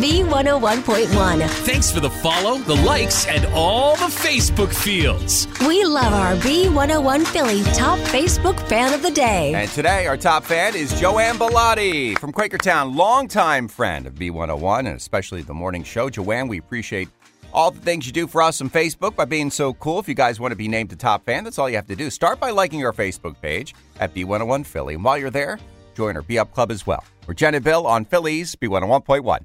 B101.1. Thanks for the follow, the likes, and all the Facebook fields. We love our B101 Philly top Facebook fan of the day. And today, our top fan is Joanne Bellotti from Quakertown, longtime friend of B101 and especially the morning show. Joanne, we appreciate all the things you do for us on Facebook by being so cool. If you guys want to be named the top fan, that's all you have to do. Start by liking our Facebook page at B101 Philly. And while you're there, join our Be Up Club as well. We're Jen and Bill on Philly's B101.1.